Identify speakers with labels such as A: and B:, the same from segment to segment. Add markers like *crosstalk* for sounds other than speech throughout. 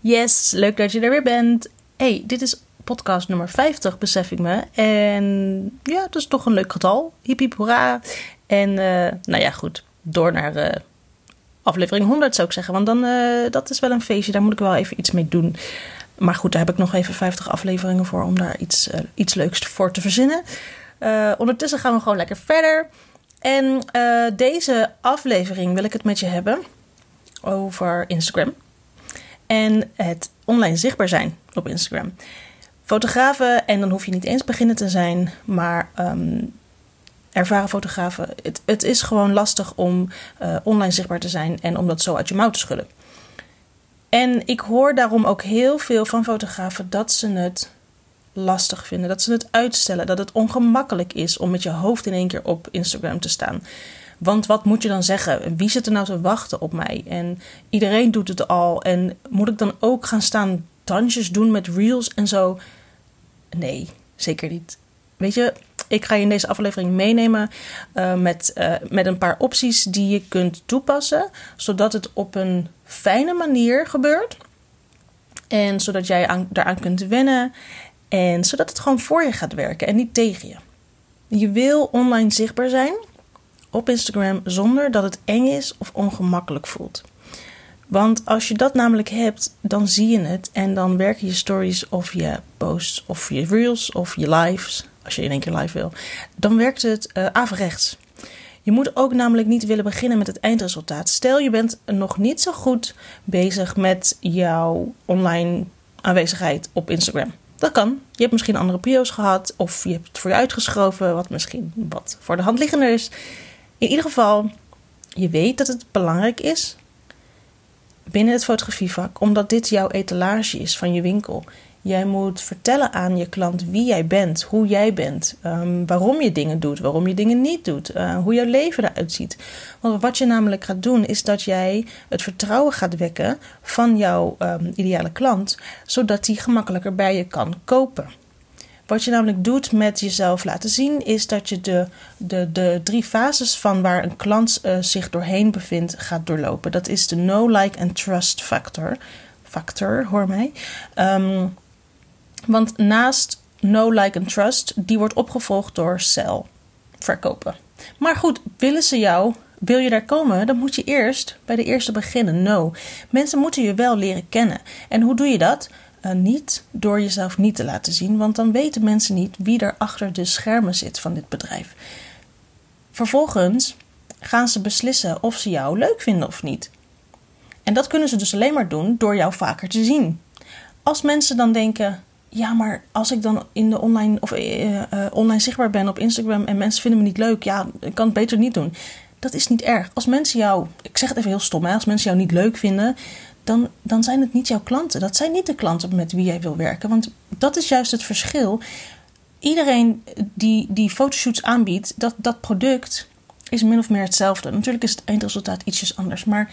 A: Yes, leuk dat je er weer bent. hey, dit is podcast nummer 50, besef ik me. En ja, dat is toch een leuk getal. Hiep hoera. En uh, nou ja, goed. Door naar uh, aflevering 100 zou ik zeggen. Want dan, uh, dat is wel een feestje. Daar moet ik wel even iets mee doen. Maar goed, daar heb ik nog even 50 afleveringen voor om daar iets, iets leuks voor te verzinnen. ondertussen gaan we gewoon lekker verder. En deze aflevering wil ik het met je hebben over Instagram en het online zichtbaar zijn op Instagram. Fotografen, en dan hoef je niet eens beginnen te zijn, maar um, ervaren fotografen, het, het, is gewoon lastig om uh, online zichtbaar te zijn en om dat zo uit je mouw te schudden. En ik hoor daarom ook heel veel van fotografen dat ze het lastig vinden, dat ze het uitstellen, dat het ongemakkelijk is om met je hoofd in één keer op Instagram te staan. Want wat moet je dan zeggen? Wie zit er nou te wachten op mij? En iedereen doet het al. En moet ik dan ook gaan staan dansjes doen met reels en zo? Nee, zeker niet. Weet je, ik ga je in deze aflevering meenemen uh, met, uh, met een paar opties die je kunt toepassen, zodat het op een fijne manier gebeurt. En zodat jij aan, daaraan kunt wennen. En zodat het gewoon voor je gaat werken en niet tegen je. Je wil online zichtbaar zijn op Instagram zonder dat het eng is of ongemakkelijk voelt. Want als je dat namelijk hebt, dan zie je het en dan werken je stories of je posts of je reels of je lives, als je in één keer live wil, dan werkt het uh, averechts. Je moet ook namelijk niet willen beginnen met het eindresultaat. Stel je bent nog niet zo goed bezig met jouw online aanwezigheid op Instagram. Dat kan. Je hebt misschien andere prio's gehad of je hebt het voor je uitgeschoven, wat misschien wat voor de hand liggender is. In ieder geval, je weet dat het belangrijk is binnen het fotografievak, omdat dit jouw etalage is van je winkel. Jij moet vertellen aan je klant wie jij bent, hoe jij bent, um, waarom je dingen doet, waarom je dingen niet doet, uh, hoe jouw leven eruit ziet. Want wat je namelijk gaat doen, is dat jij het vertrouwen gaat wekken van jouw um, ideale klant, zodat die gemakkelijker bij je kan kopen. Wat je namelijk doet met jezelf laten zien, is dat je de, de, de drie fases van waar een klant uh, zich doorheen bevindt, gaat doorlopen. Dat is de know, like en trust factor. Factor, hoor mij. Um, want naast know, like en trust, die wordt opgevolgd door sell, verkopen. Maar goed, willen ze jou wil je daar komen, dan moet je eerst bij de eerste beginnen. No. Mensen moeten je wel leren kennen. En hoe doe je dat? Uh, niet door jezelf niet te laten zien, want dan weten mensen niet wie er achter de schermen zit van dit bedrijf. Vervolgens gaan ze beslissen of ze jou leuk vinden of niet. En dat kunnen ze dus alleen maar doen door jou vaker te zien. Als mensen dan denken: ja, maar als ik dan in de online of uh, uh, online zichtbaar ben op Instagram en mensen vinden me niet leuk, ja, ik kan het beter niet doen. Dat is niet erg. Als mensen jou, ik zeg het even heel stom, als mensen jou niet leuk vinden, dan, dan zijn het niet jouw klanten. Dat zijn niet de klanten met wie jij wil werken. Want dat is juist het verschil. Iedereen die, die fotoshoots aanbiedt, dat, dat product is min of meer hetzelfde. Natuurlijk is het eindresultaat ietsjes anders. Maar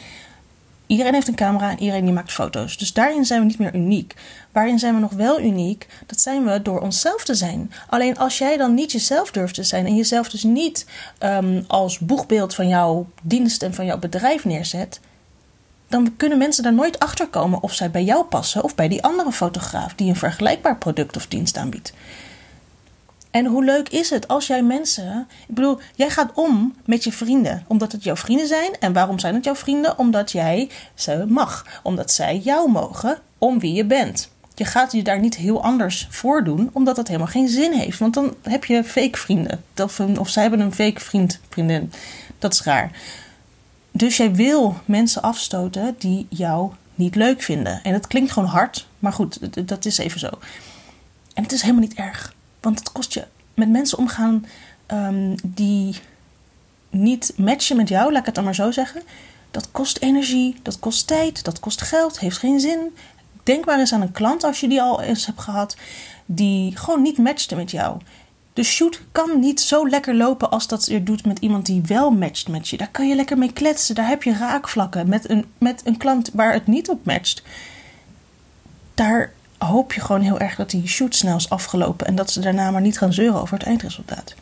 A: iedereen heeft een camera en iedereen die maakt foto's. Dus daarin zijn we niet meer uniek. Waarin zijn we nog wel uniek? Dat zijn we door onszelf te zijn. Alleen als jij dan niet jezelf durft te zijn en jezelf dus niet um, als boegbeeld van jouw dienst en van jouw bedrijf neerzet, dan kunnen mensen daar nooit achter komen of zij bij jou passen of bij die andere fotograaf die een vergelijkbaar product of dienst aanbiedt. En hoe leuk is het als jij mensen. Ik bedoel, jij gaat om met je vrienden. Omdat het jouw vrienden zijn. En waarom zijn het jouw vrienden? Omdat jij ze mag. Omdat zij jou mogen om wie je bent. Je gaat je daar niet heel anders voor doen, omdat dat helemaal geen zin heeft. Want dan heb je fake vrienden. Of, of zij hebben een fake vriend, vriendin. Dat is raar. Dus jij wil mensen afstoten die jou niet leuk vinden. En het klinkt gewoon hard, maar goed, dat is even zo. En het is helemaal niet erg, want het kost je met mensen omgaan um, die niet matchen met jou, laat ik het dan maar zo zeggen. Dat kost energie, dat kost tijd, dat kost geld, heeft geen zin. Denk maar eens aan een klant als je die al eens hebt gehad, die gewoon niet matchte met jou. De shoot kan niet zo lekker lopen als dat je doet met iemand die wel matcht met je. Daar kan je lekker mee kletsen. Daar heb je raakvlakken. Met een, met een klant waar het niet op matcht. Daar hoop je gewoon heel erg dat die shoot snel is afgelopen. En dat ze daarna maar niet gaan zeuren over het eindresultaat.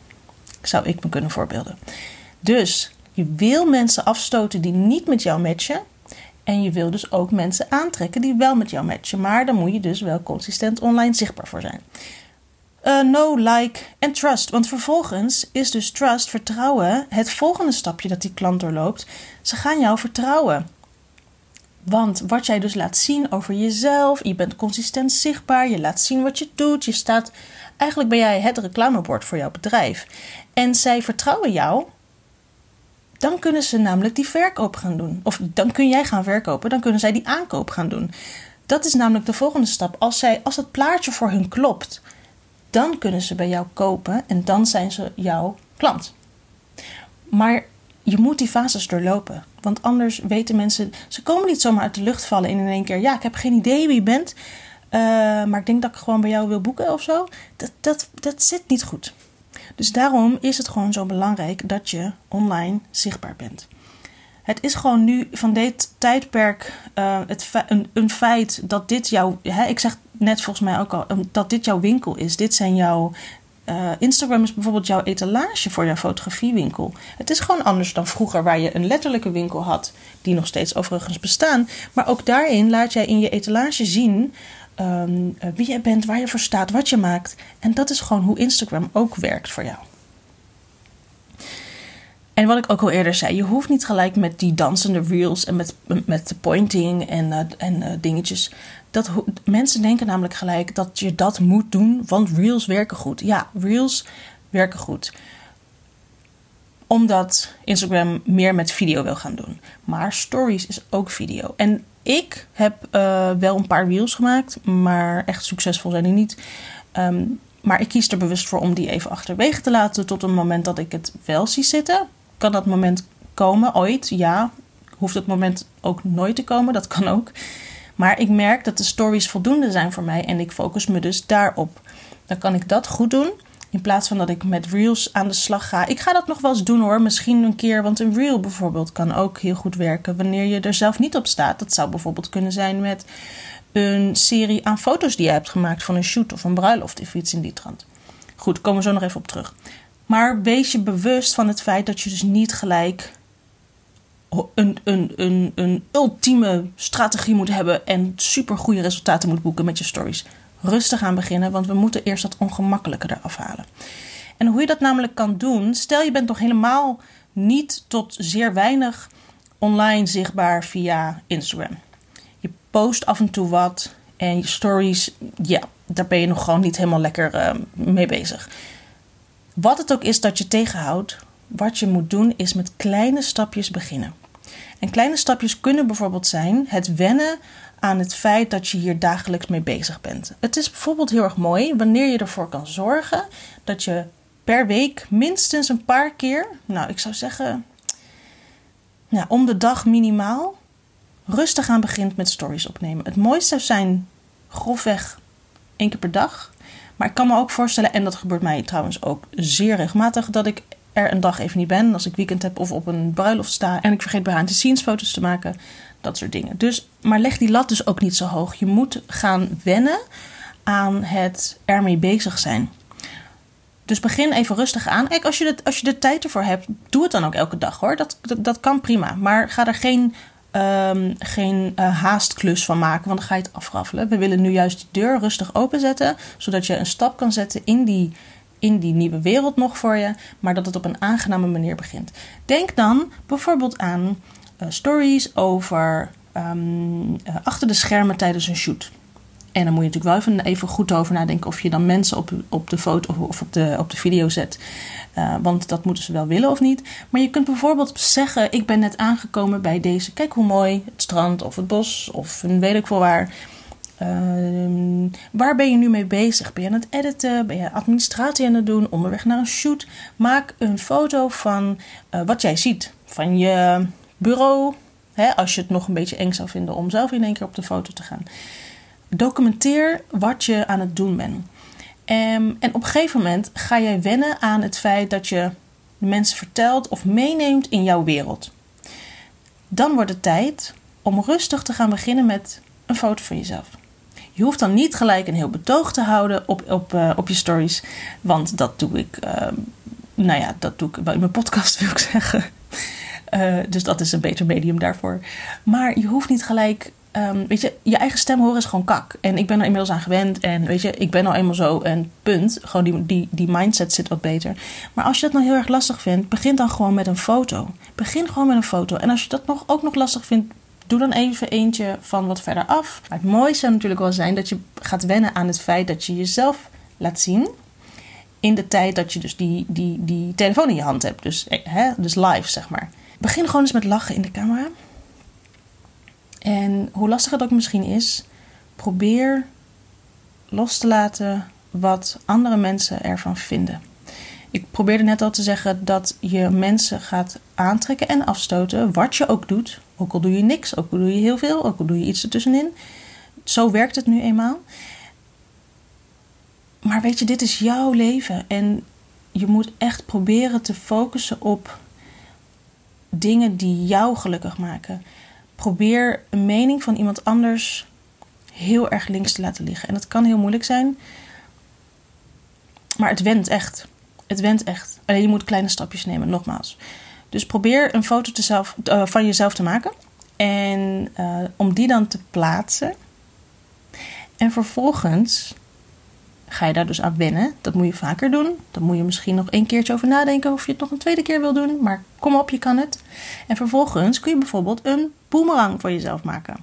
A: Zou ik me kunnen voorbeelden. Dus je wil mensen afstoten die niet met jou matchen. En je wil dus ook mensen aantrekken die wel met jou matchen. Maar dan moet je dus wel consistent online zichtbaar voor zijn. Uh, no, like en trust. Want vervolgens is dus trust, vertrouwen, het volgende stapje dat die klant doorloopt. Ze gaan jou vertrouwen. Want wat jij dus laat zien over jezelf, je bent consistent zichtbaar, je laat zien wat je doet, je staat. Eigenlijk ben jij het reclamebord voor jouw bedrijf. En zij vertrouwen jou, dan kunnen ze namelijk die verkoop gaan doen. Of dan kun jij gaan verkopen, dan kunnen zij die aankoop gaan doen. Dat is namelijk de volgende stap. Als, zij, als het plaatje voor hun klopt, dan kunnen ze bij jou kopen en dan zijn ze jouw klant. Maar je moet die fases doorlopen. Want anders weten mensen, ze komen niet zomaar uit de lucht vallen in één keer. Ja, ik heb geen idee wie je bent, uh, maar ik denk dat ik gewoon bij jou wil boeken of zo. Dat, dat, dat zit niet goed. Dus daarom is het gewoon zo belangrijk dat je online zichtbaar bent. Het is gewoon nu van dit tijdperk uh, het een, een, feit dat dit jouw. Hè, ik zeg net volgens mij ook al dat dit jouw winkel is. Dit zijn jouw. Uh, Instagram is bijvoorbeeld jouw etalage voor jouw fotografiewinkel. Het is gewoon anders dan vroeger, waar je een letterlijke winkel had, die nog steeds overigens bestaan. Maar ook daarin laat jij in je etalage zien um, wie je bent, waar je voor staat, wat je maakt. En dat is gewoon hoe Instagram ook werkt voor jou. En wat ik ook al eerder zei, je hoeft niet gelijk met die dansende reels en met, met de pointing en, uh, en uh, dingetjes. Dat, mensen denken namelijk gelijk dat je dat moet doen, want reels werken goed. Ja, reels werken goed omdat Instagram meer met video wil gaan doen. Maar stories is ook video. En ik heb uh, wel een paar reels gemaakt, maar echt succesvol zijn die niet. Um, maar ik kies er bewust voor om die even achterwege te laten tot een moment dat ik het wel zie zitten. Kan dat moment komen ooit? Ja. Hoeft het moment ook nooit te komen? Dat kan ook. Maar ik merk dat de stories voldoende zijn voor mij en ik focus me dus daarop. Dan kan ik dat goed doen. In plaats van dat ik met reels aan de slag ga. Ik ga dat nog wel eens doen hoor. Misschien een keer. Want een reel bijvoorbeeld kan ook heel goed werken wanneer je er zelf niet op staat. Dat zou bijvoorbeeld kunnen zijn met een serie aan foto's die je hebt gemaakt van een shoot of een bruiloft of iets in die trant. Goed, komen we zo nog even op terug. Maar wees je bewust van het feit dat je dus niet gelijk een, een, een, een ultieme strategie moet hebben en super goede resultaten moet boeken met je stories. Rustig aan beginnen, want we moeten eerst dat ongemakkelijke eraf halen. En hoe je dat namelijk kan doen, stel je bent nog helemaal niet tot zeer weinig online zichtbaar via Instagram. Je post af en toe wat en je stories, ja, daar ben je nog gewoon niet helemaal lekker uh, mee bezig. Wat het ook is dat je tegenhoudt, wat je moet doen is met kleine stapjes beginnen. En kleine stapjes kunnen bijvoorbeeld zijn het wennen aan het feit dat je hier dagelijks mee bezig bent. Het is bijvoorbeeld heel erg mooi wanneer je ervoor kan zorgen dat je per week minstens een paar keer, nou ik zou zeggen, nou, om de dag minimaal, rustig aan begint met stories opnemen. Het mooiste zou zijn grofweg één keer per dag. Maar ik kan me ook voorstellen, en dat gebeurt mij trouwens ook zeer regelmatig, dat ik er een dag even niet ben. Als ik weekend heb of op een bruiloft sta en ik vergeet behind the scenes foto's te maken. Dat soort dingen. Dus, maar leg die lat dus ook niet zo hoog. Je moet gaan wennen aan het ermee bezig zijn. Dus begin even rustig aan. Kijk, als je, de, als je de tijd ervoor hebt, doe het dan ook elke dag hoor. Dat, dat, dat kan prima. Maar ga er geen, um, geen uh, haastklus van maken, want dan ga je het afraffelen. We willen nu juist de deur rustig openzetten, zodat je een stap kan zetten in die, in die nieuwe wereld nog voor je, maar dat het op een aangename manier begint. Denk dan bijvoorbeeld aan uh, stories over um, uh, achter de schermen tijdens een shoot. En dan moet je natuurlijk wel even, even goed over nadenken of je dan mensen op, op de foto of op de, op de video zet. Uh, want dat moeten ze wel willen of niet. Maar je kunt bijvoorbeeld zeggen: Ik ben net aangekomen bij deze. Kijk hoe mooi het strand of het bos of weet ik veel waar. Uh, waar ben je nu mee bezig? Ben je aan het editen? Ben je administratie aan het doen? Onderweg naar een shoot? Maak een foto van uh, wat jij ziet. Van je bureau. Hè, als je het nog een beetje eng zou vinden om zelf in één keer op de foto te gaan. Documenteer wat je aan het doen bent. Um, en op een gegeven moment ga jij wennen aan het feit dat je mensen vertelt of meeneemt in jouw wereld. Dan wordt het tijd om rustig te gaan beginnen met een foto van jezelf. Je hoeft dan niet gelijk een heel betoog te houden op, op, uh, op je stories. Want dat doe ik. Uh, nou ja, dat doe ik in mijn podcast, wil ik zeggen. Eh, dus dat is een beter medium daarvoor. Maar je hoeft niet gelijk Ehm, weet je, je eigen stem horen is gewoon kak. En ik ben er inmiddels aan gewend. En weet je, ik ben al eenmaal zo en punt. Gewoon die, die, die mindset zit wat beter. Maar als je dat nou heel erg lastig vindt, begin dan gewoon met een foto. Begin gewoon met een foto. En als je dat nog, ook nog lastig vindt, doe dan even eentje van wat verder af. Maar het mooiste zou natuurlijk wel zijn dat je gaat wennen aan het feit dat je jezelf laat zien. In de tijd dat je dus die, die, die telefoon in je hand hebt. Dus, eh, hè, dus live, zeg maar. Begin gewoon eens met lachen in de camera. En hoe lastig het ook misschien is, probeer los te laten wat andere mensen ervan vinden. Ik probeerde net al te zeggen dat je mensen gaat aantrekken en afstoten, wat je ook doet. Ook al doe je niks, ook al doe je heel veel, ook al doe je iets ertussenin. Zo werkt het nu eenmaal. Maar weet je, dit is jouw leven en je moet echt proberen te focussen op dingen die jou gelukkig maken probeer een mening van iemand anders heel erg links te laten liggen. En dat kan heel moeilijk zijn, maar het went echt. Het went echt. Alleen je moet kleine stapjes nemen, nogmaals. Dus probeer een foto te zelf, uh, van jezelf te maken. En uh, om die dan te plaatsen. En vervolgens ga je daar dus aan wennen. Dat moet je vaker doen. Dan moet je misschien nog een keertje over nadenken of je het nog een tweede keer wil doen. Maar kom op, je kan het. En vervolgens kun je bijvoorbeeld een boomerang voor jezelf maken.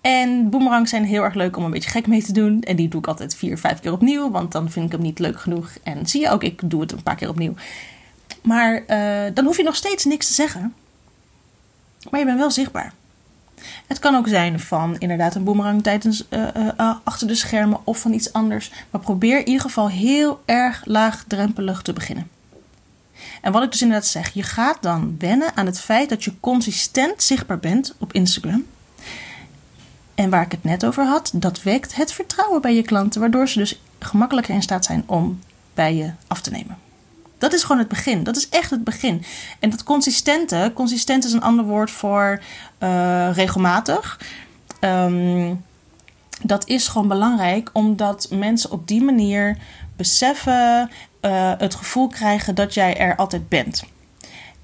A: En boomerangs zijn heel erg leuk om een beetje gek mee te doen. En die doe ik altijd vier, vijf keer opnieuw. Want dan vind ik hem niet leuk genoeg. En zie je ook, ik doe het een paar keer opnieuw. Maar uh, dan hoef je nog steeds niks te zeggen. Maar je bent wel zichtbaar. Het kan ook zijn van inderdaad een boemerang tijdens uh, uh, achter de schermen of van iets anders. Maar probeer in ieder geval heel erg laagdrempelig te beginnen. En wat ik dus inderdaad zeg, je gaat dan wennen aan het feit dat je consistent zichtbaar bent op Instagram. En waar ik het net over had, dat wekt het vertrouwen bij je klanten, waardoor ze dus gemakkelijker in staat zijn om bij je af te nemen. Dat is gewoon het begin. Dat is echt het begin. En dat consistente, consistent is een ander woord voor uh, regelmatig. Um, dat is gewoon belangrijk, omdat mensen op die manier beseffen, uh, het gevoel krijgen dat jij er altijd bent.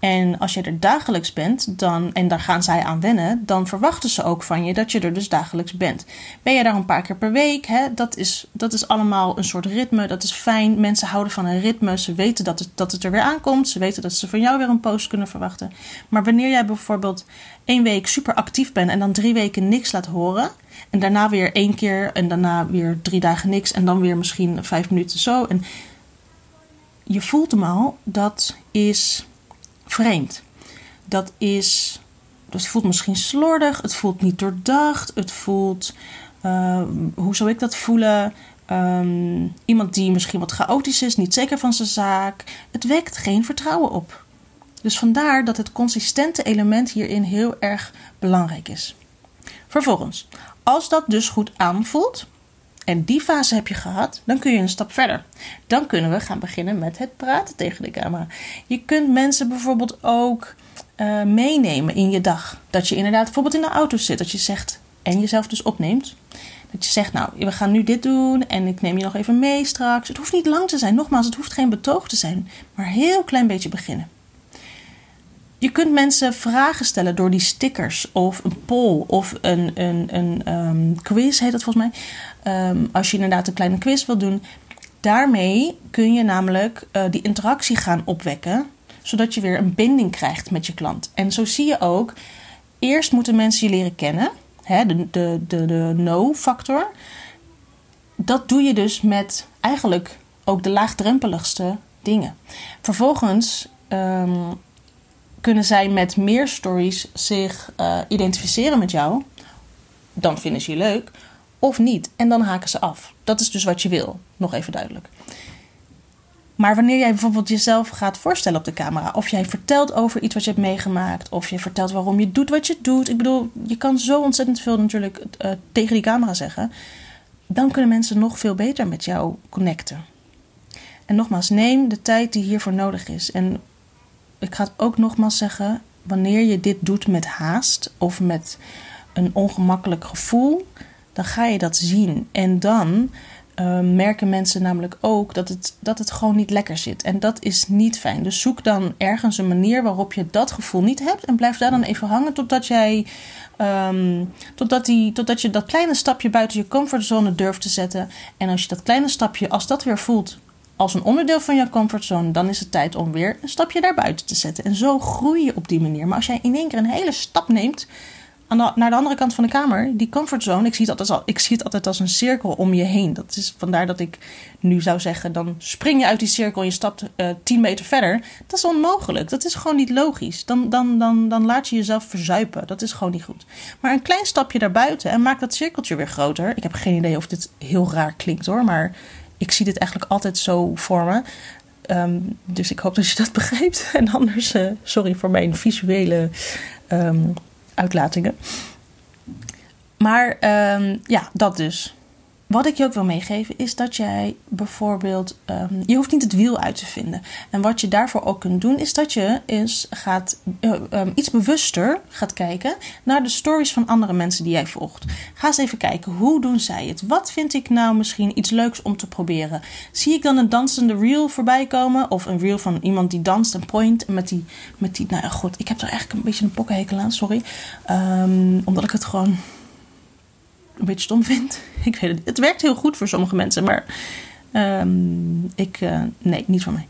A: En als je er dagelijks bent, dan, en daar gaan zij aan wennen, dan verwachten ze ook van je dat je er dus dagelijks bent. Ben je daar een paar keer per week, hè, dat, is, dat is allemaal een soort ritme, dat is fijn. Mensen houden van een ritme, ze weten dat het, dat het er weer aankomt, ze weten dat ze van jou weer een post kunnen verwachten. Maar wanneer jij bijvoorbeeld één week super actief bent en dan drie weken niks laat horen, en daarna weer één keer en daarna weer drie dagen niks en dan weer misschien vijf minuten zo. En je voelt hem al, dat is vreemd. Dat is. Dat voelt misschien slordig, het voelt niet doordacht, het voelt. Uh, hoe zou ik dat voelen? Um, iemand die misschien wat chaotisch is, niet zeker van zijn zaak. Het wekt geen vertrouwen op. Dus vandaar dat het consistente element hierin heel erg belangrijk is. Vervolgens, als dat dus goed aanvoelt, en die fase heb je gehad, dan kun je een stap verder. Dan kunnen we gaan beginnen met het praten tegen de camera. Je kunt mensen bijvoorbeeld ook uh, meenemen in je dag. Dat je inderdaad bijvoorbeeld in de auto zit, dat je zegt en jezelf dus opneemt. Dat je zegt, nou, we gaan nu dit doen en ik neem je nog even mee straks. Het hoeft niet lang te zijn. Nogmaals, het hoeft geen betoog te zijn, maar heel klein beetje beginnen. Je kunt mensen vragen stellen door die stickers of een poll of een, een, een um, quiz, heet dat volgens mij. Um, als je inderdaad een kleine quiz wil doen. Daarmee kun je namelijk uh, die interactie gaan opwekken, zodat je weer een binding krijgt met je klant. En zo zie je ook, eerst moeten mensen je leren kennen, hè, de, de, de, de no-factor. Dat doe je dus met eigenlijk ook de laagdrempeligste dingen. Vervolgens um, kunnen zij met meer stories zich uh, identificeren met jou, dan vinden ze je leuk, of niet. En dan haken ze af. Dat is dus wat je wil. Nog even duidelijk. Maar wanneer jij bijvoorbeeld jezelf gaat voorstellen op de camera, of jij vertelt over iets wat je hebt meegemaakt, of je vertelt waarom je doet wat je doet. Ik bedoel, je kan zo ontzettend veel natuurlijk uh, tegen die camera zeggen. Dan kunnen mensen nog veel beter met jou connecten. En nogmaals, neem de tijd die hiervoor nodig is. En ik ga het ook nogmaals zeggen, wanneer je dit doet met haast of met een ongemakkelijk gevoel, dan ga je dat zien. En dan Ehm, merken mensen namelijk ook dat het, dat het gewoon niet lekker zit. En dat is niet fijn. Dus zoek dan ergens een manier waarop je dat gevoel niet hebt. En blijf daar dan even hangen totdat jij. Um, totdat, die, totdat je dat kleine stapje buiten je comfortzone durft te zetten. En als je dat kleine stapje, als dat weer voelt als een onderdeel van je comfortzone, dan is het tijd om weer een stapje daarbuiten te zetten. En zo groei je op die manier. Maar als jij in één keer een hele stap neemt naar de andere kant van de kamer, die comfortzone, ik zie, het altijd, ik zie het altijd als een cirkel om je heen. Dat is vandaar dat ik nu zou zeggen, dan spring je uit die cirkel en je stapt uh, eh, 10 meter verder. Dat is onmogelijk. Dat is gewoon niet logisch. Dan, dan, dan, dan laat je jezelf verzuipen. Dat is gewoon niet goed. Maar een klein stapje daarbuiten en maak dat cirkeltje weer groter. Ik heb geen idee of dit heel raar klinkt hoor, maar ik zie dit eigenlijk altijd zo voor me. Ehm, dus ik hoop dat je dat *laughs* begrijpt. En anders, uh, sorry voor mijn visuele um, uitlatingen. Maar um, ja, dat dus. Wat ik je ook wil meegeven is dat jij bijvoorbeeld, um, je hoeft niet het wiel uit te vinden. En wat je daarvoor ook kunt doen is dat je eens gaat, uh, um, iets bewuster gaat kijken naar de stories van andere mensen die jij volgt. Ga eens even kijken, hoe doen zij het? Wat vind ik nou misschien iets leuks om te proberen? Zie ik dan een dansende reel voorbij komen? Of een reel van iemand die danst en point met die, met die, nou ja, god, ik heb er eigenlijk een beetje een pokkenhekel aan, sorry. Um, omdat ik het gewoon een beetje stom vind. *laughs* Ik weet het. Het werkt heel goed voor sommige mensen, maar um, ik, uh, nee, niet voor mij.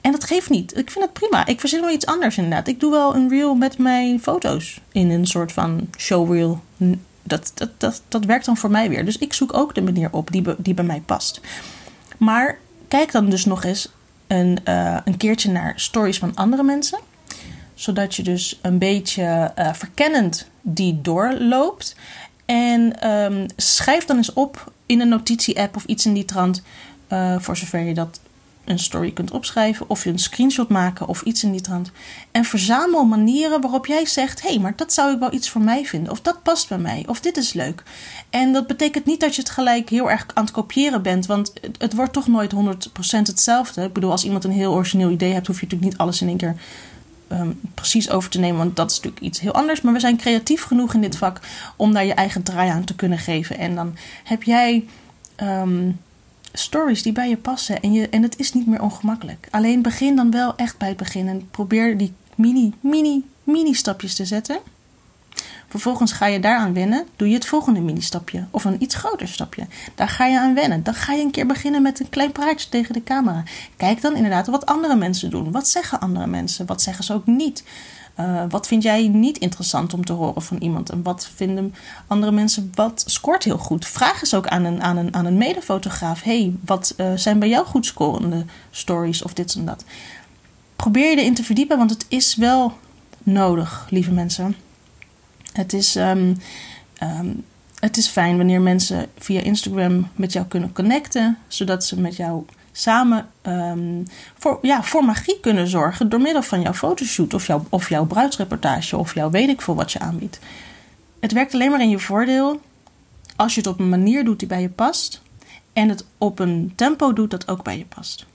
A: En dat geeft niet. Ik vind het prima. Ik verzin wel iets anders inderdaad. Ik doe wel een reel met mijn foto's in een soort van showreel. Dat, dat, dat, dat werkt dan voor mij weer. Dus ik zoek ook de manier op die, die bij mij past. Maar kijk dan dus nog eens een, uh, een keertje naar stories van andere mensen. Zodat je dus een beetje uh, verkennend die doorloopt. En um, schrijf dan eens op in een notitie-app of iets in die trant. Uh, voor zover je dat een story kunt opschrijven. Of je een screenshot maken of iets in die trant. En verzamel manieren waarop jij zegt: hé, hey, maar dat zou ik wel iets voor mij vinden. Of dat past bij mij. Of dit is leuk. En dat betekent niet dat je het gelijk heel erg aan het kopiëren bent. Want het, het wordt toch nooit 100% hetzelfde. Ik bedoel, als iemand een heel origineel idee hebt, hoef je natuurlijk niet alles in één keer um, precies over te nemen, want dat is natuurlijk iets heel anders. Maar we zijn creatief genoeg in dit vak om daar je eigen draai aan te kunnen geven. En dan heb jij um, stories die bij je passen en, je, en het is niet meer ongemakkelijk. Alleen begin dan wel echt bij het begin en probeer die mini, mini, mini stapjes te zetten. Vervolgens ga je daaraan wennen, doe je het volgende mini-stapje of een iets groter stapje. Daar ga je aan wennen. Dan ga je een keer beginnen met een klein praatje tegen de camera. Kijk dan inderdaad wat andere mensen doen. Wat zeggen andere mensen? Wat zeggen ze ook niet? Uh, wat vind jij niet interessant om te horen van iemand? En wat vinden andere mensen? Wat scoort heel goed? Vraag eens ook aan een, aan een, aan een medefotograaf: hey, wat uh, zijn bij jou goed scorende stories of dit en dat? Probeer je erin te verdiepen, want het is wel nodig, lieve mensen. Het is, um, um, het is fijn wanneer mensen via Instagram met jou kunnen connecten, zodat ze met jou samen um, voor, ja, voor magie kunnen zorgen door middel van jouw fotoshoot of, jouw, of jouw bruidsreportage of jouw weet ik veel wat je aanbiedt. Het werkt alleen maar in je voordeel als je het op een manier doet die bij je past en het op een tempo doet dat ook bij je past.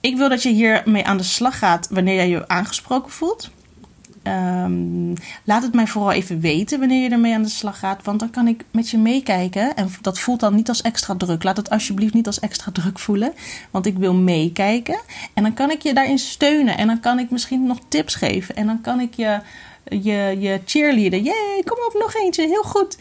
A: Ik wil dat je hiermee aan de slag gaat wanneer jij je aangesproken voelt. Um, laat het mij vooral even weten wanneer je ermee aan de slag gaat. Want dan kan ik met je meekijken. En dat voelt dan niet als extra druk. Laat het alsjeblieft niet als extra druk voelen. Want ik wil meekijken. En dan kan ik je daarin steunen. En dan kan ik misschien nog tips geven. En dan kan ik je, je, je cheerleaden. Jee, kom op, nog eentje. Heel goed.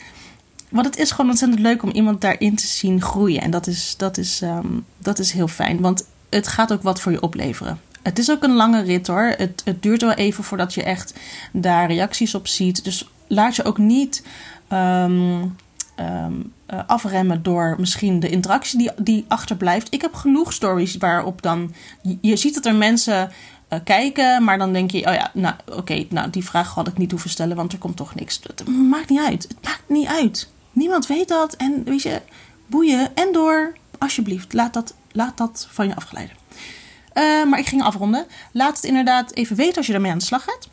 A: Want het is gewoon ontzettend leuk om iemand daarin te zien groeien. En dat is, dat is, um, dat is heel fijn. Want het gaat ook wat voor je opleveren. Het is ook een lange rit hoor. Het, het duurt wel even voordat je echt daar reacties op ziet. Dus laat je ook niet um, um, afremmen door misschien de interactie die, die achterblijft. Ik heb genoeg stories waarop dan. Je ziet dat er mensen uh, kijken, maar dan denk je: oh ja, nou oké, nou die vraag had ik niet hoeven stellen, want er komt toch niks. Het maakt niet uit. Het maakt niet uit. Niemand weet dat. En weet je, boeien en door. Alsjeblieft, laat dat, laat dat van je afgeleiden. Uh, maar ik ging afronden. Laat het inderdaad even weten als je ermee aan de slag gaat.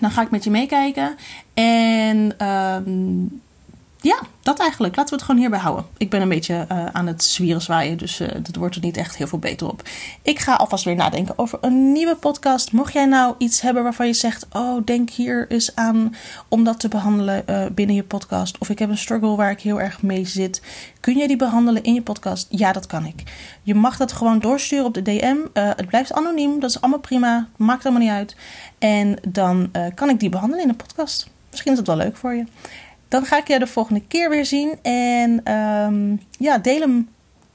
A: Dan ga ik met je meekijken. En um, ja, dat eigenlijk. Laten we het gewoon hierbij houden. Ik ben een beetje uh, aan het zwieren zwaaien, dus uh, dat wordt er niet echt heel veel beter op. Ik ga alvast weer nadenken over een nieuwe podcast. Mocht jij nou iets hebben waarvan je zegt: Oh, denk hier eens aan om dat te behandelen uh, binnen je podcast. Of ik heb een struggle waar ik heel erg mee zit. Kun jij die behandelen in je podcast? Ja, dat kan ik. Je mag dat gewoon doorsturen op de DM. het blijft anoniem, dat is allemaal prima. Maakt allemaal niet uit. En dan kan ik die behandelen in een podcast. Misschien is het wel leuk voor je. Dan ga ik je de volgende keer weer zien. En um, ja, deel, hem,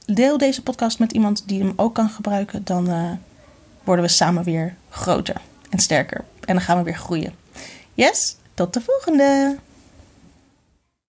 A: deel deze podcast met iemand die hem ook kan gebruiken. Dan uh, worden we samen weer groter en sterker. En dan gaan we weer groeien. Yes, tot de volgende!